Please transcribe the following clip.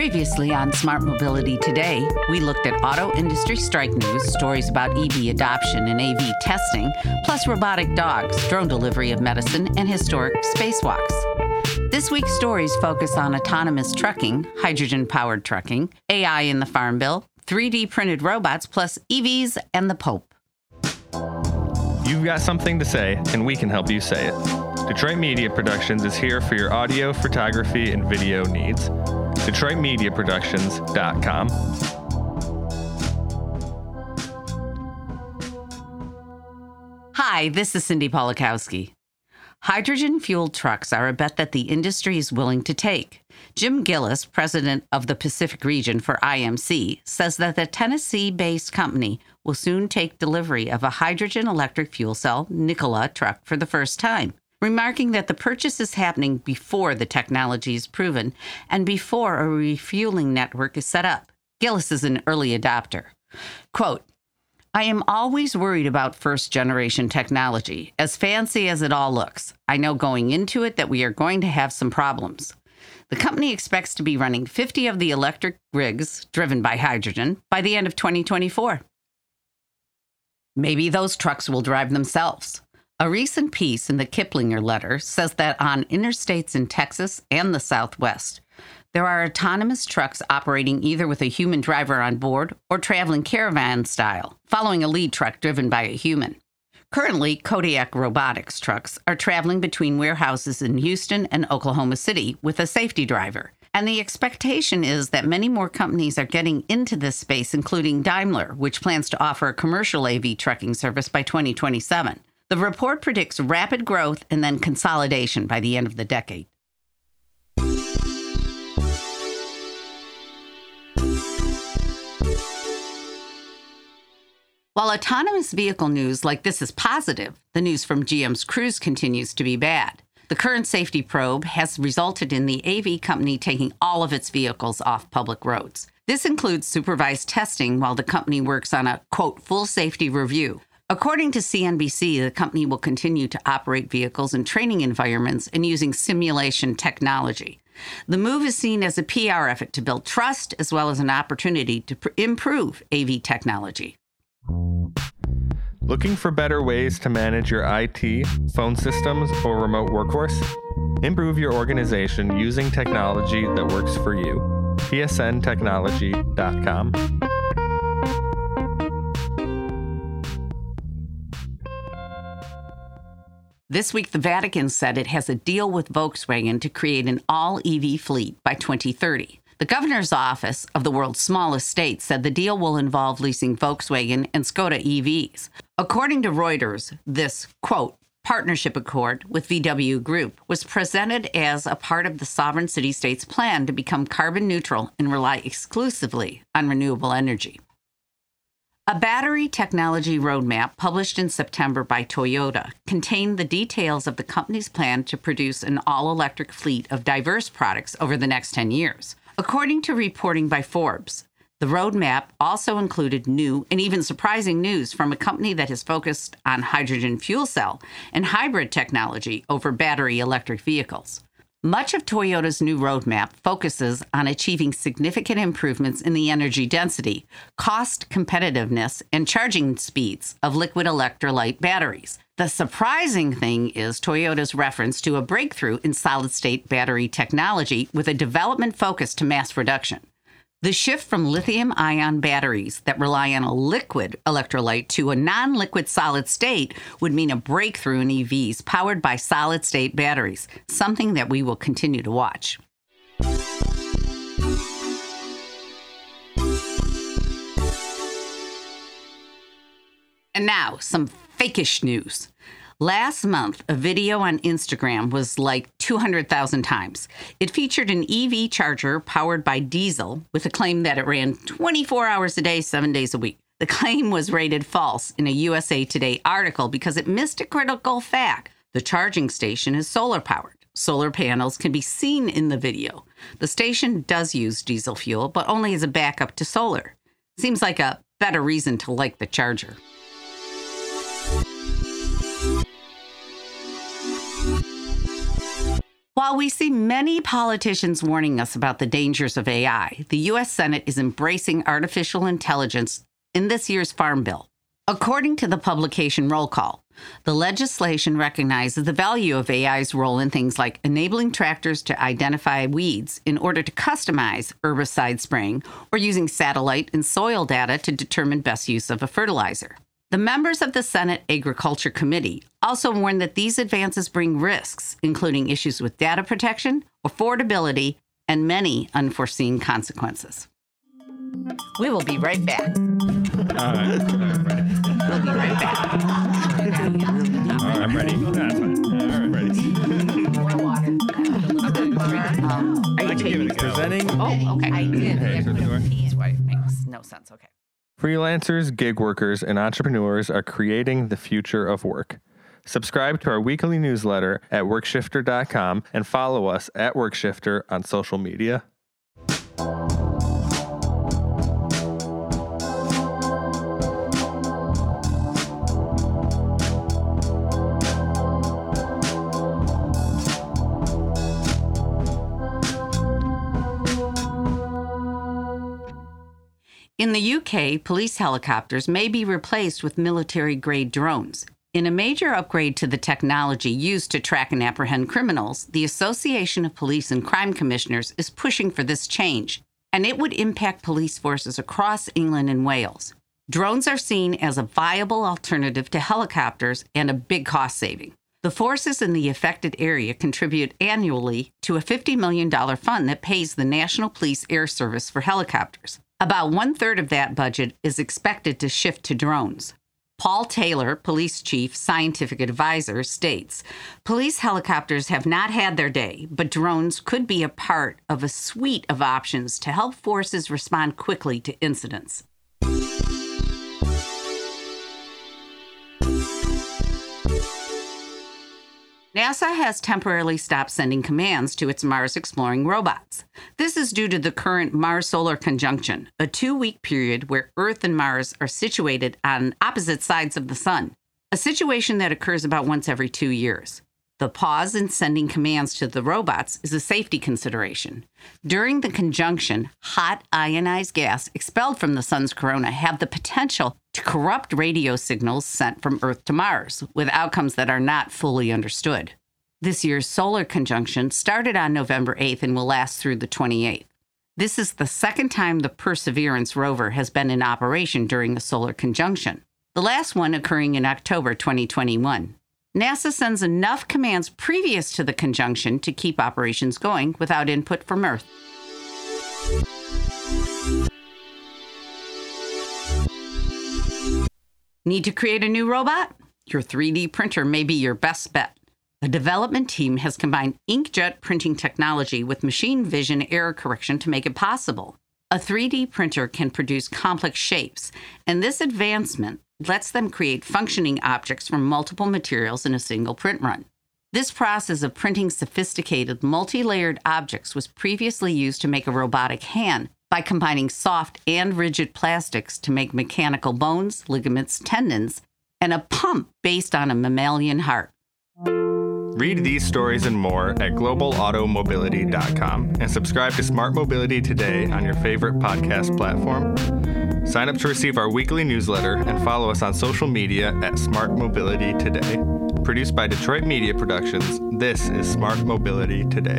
Previously on Smart Mobility Today, we looked at auto industry strike news, stories about EV adoption and AV testing, plus robotic dogs, drone delivery of medicine, and historic spacewalks. This week's stories focus on autonomous trucking, hydrogen powered trucking, AI in the Farm Bill, 3D printed robots, plus EVs and the Pope. You've got something to say, and we can help you say it. Detroit Media Productions is here for your audio, photography, and video needs. DetroitMediaProductions.com. Hi, this is Cindy Polakowski. Hydrogen fueled trucks are a bet that the industry is willing to take. Jim Gillis, president of the Pacific region for IMC, says that the Tennessee based company will soon take delivery of a hydrogen electric fuel cell Nikola truck for the first time remarking that the purchase is happening before the technology is proven and before a refueling network is set up. Gillis is an early adopter. Quote, I am always worried about first generation technology, as fancy as it all looks. I know going into it that we are going to have some problems. The company expects to be running 50 of the electric rigs driven by hydrogen by the end of 2024. Maybe those trucks will drive themselves. A recent piece in the Kiplinger letter says that on interstates in Texas and the Southwest, there are autonomous trucks operating either with a human driver on board or traveling caravan style, following a lead truck driven by a human. Currently, Kodiak Robotics trucks are traveling between warehouses in Houston and Oklahoma City with a safety driver. And the expectation is that many more companies are getting into this space, including Daimler, which plans to offer a commercial AV trucking service by 2027. The report predicts rapid growth and then consolidation by the end of the decade. While autonomous vehicle news like this is positive, the news from GM's Cruise continues to be bad. The current safety probe has resulted in the AV company taking all of its vehicles off public roads. This includes supervised testing while the company works on a quote full safety review, According to CNBC, the company will continue to operate vehicles in training environments and using simulation technology. The move is seen as a PR effort to build trust as well as an opportunity to pr- improve AV technology. Looking for better ways to manage your IT, phone systems, or remote workforce? Improve your organization using technology that works for you. psntechnology.com. This week, the Vatican said it has a deal with Volkswagen to create an all EV fleet by 2030. The governor's office of the world's smallest state said the deal will involve leasing Volkswagen and Skoda EVs. According to Reuters, this, quote, partnership accord with VW Group was presented as a part of the sovereign city state's plan to become carbon neutral and rely exclusively on renewable energy. A battery technology roadmap published in September by Toyota contained the details of the company's plan to produce an all electric fleet of diverse products over the next 10 years. According to reporting by Forbes, the roadmap also included new and even surprising news from a company that has focused on hydrogen fuel cell and hybrid technology over battery electric vehicles. Much of Toyota's new roadmap focuses on achieving significant improvements in the energy density, cost competitiveness, and charging speeds of liquid electrolyte batteries. The surprising thing is Toyota's reference to a breakthrough in solid state battery technology with a development focus to mass production. The shift from lithium ion batteries that rely on a liquid electrolyte to a non liquid solid state would mean a breakthrough in EVs powered by solid state batteries, something that we will continue to watch. And now, some fakish news. Last month, a video on Instagram was like 200,000 times. It featured an EV charger powered by diesel with a claim that it ran 24 hours a day, seven days a week. The claim was rated false in a USA Today article because it missed a critical fact. The charging station is solar powered. Solar panels can be seen in the video. The station does use diesel fuel, but only as a backup to solar. Seems like a better reason to like the charger. While we see many politicians warning us about the dangers of AI, the U.S. Senate is embracing artificial intelligence in this year's Farm Bill. According to the publication Roll Call, the legislation recognizes the value of AI's role in things like enabling tractors to identify weeds in order to customize herbicide spraying or using satellite and soil data to determine best use of a fertilizer. The members of the Senate Agriculture Committee also warned that these advances bring risks, including issues with data protection, affordability, and many unforeseen consequences. We will be right back. All right. We'll be right back. All right, I'm ready. That's fine. All right, I'm ready. Um, are you taking? Presenting Oh, okay. I did. Hey, so. That's why it makes no sense. Okay. Freelancers, gig workers, and entrepreneurs are creating the future of work. Subscribe to our weekly newsletter at workshifter.com and follow us at Workshifter on social media. In the UK, police helicopters may be replaced with military grade drones. In a major upgrade to the technology used to track and apprehend criminals, the Association of Police and Crime Commissioners is pushing for this change, and it would impact police forces across England and Wales. Drones are seen as a viable alternative to helicopters and a big cost saving. The forces in the affected area contribute annually to a $50 million fund that pays the National Police Air Service for helicopters. About one third of that budget is expected to shift to drones. Paul Taylor, police chief, scientific advisor, states Police helicopters have not had their day, but drones could be a part of a suite of options to help forces respond quickly to incidents. NASA has temporarily stopped sending commands to its Mars exploring robots. This is due to the current Mars solar conjunction, a two week period where Earth and Mars are situated on opposite sides of the Sun, a situation that occurs about once every two years. The pause in sending commands to the robots is a safety consideration. During the conjunction, hot ionized gas expelled from the sun's corona have the potential to corrupt radio signals sent from Earth to Mars, with outcomes that are not fully understood. This year's solar conjunction started on November 8th and will last through the 28th. This is the second time the Perseverance rover has been in operation during a solar conjunction, the last one occurring in October 2021. NASA sends enough commands previous to the conjunction to keep operations going without input from Earth. Need to create a new robot? Your 3D printer may be your best bet. The development team has combined inkjet printing technology with machine vision error correction to make it possible. A 3D printer can produce complex shapes, and this advancement lets them create functioning objects from multiple materials in a single print run. This process of printing sophisticated, multi layered objects was previously used to make a robotic hand by combining soft and rigid plastics to make mechanical bones, ligaments, tendons, and a pump based on a mammalian heart. Read these stories and more at globalautomobility.com and subscribe to Smart Mobility today on your favorite podcast platform. Sign up to receive our weekly newsletter and follow us on social media at Smart Mobility Today. Produced by Detroit Media Productions, this is Smart Mobility Today.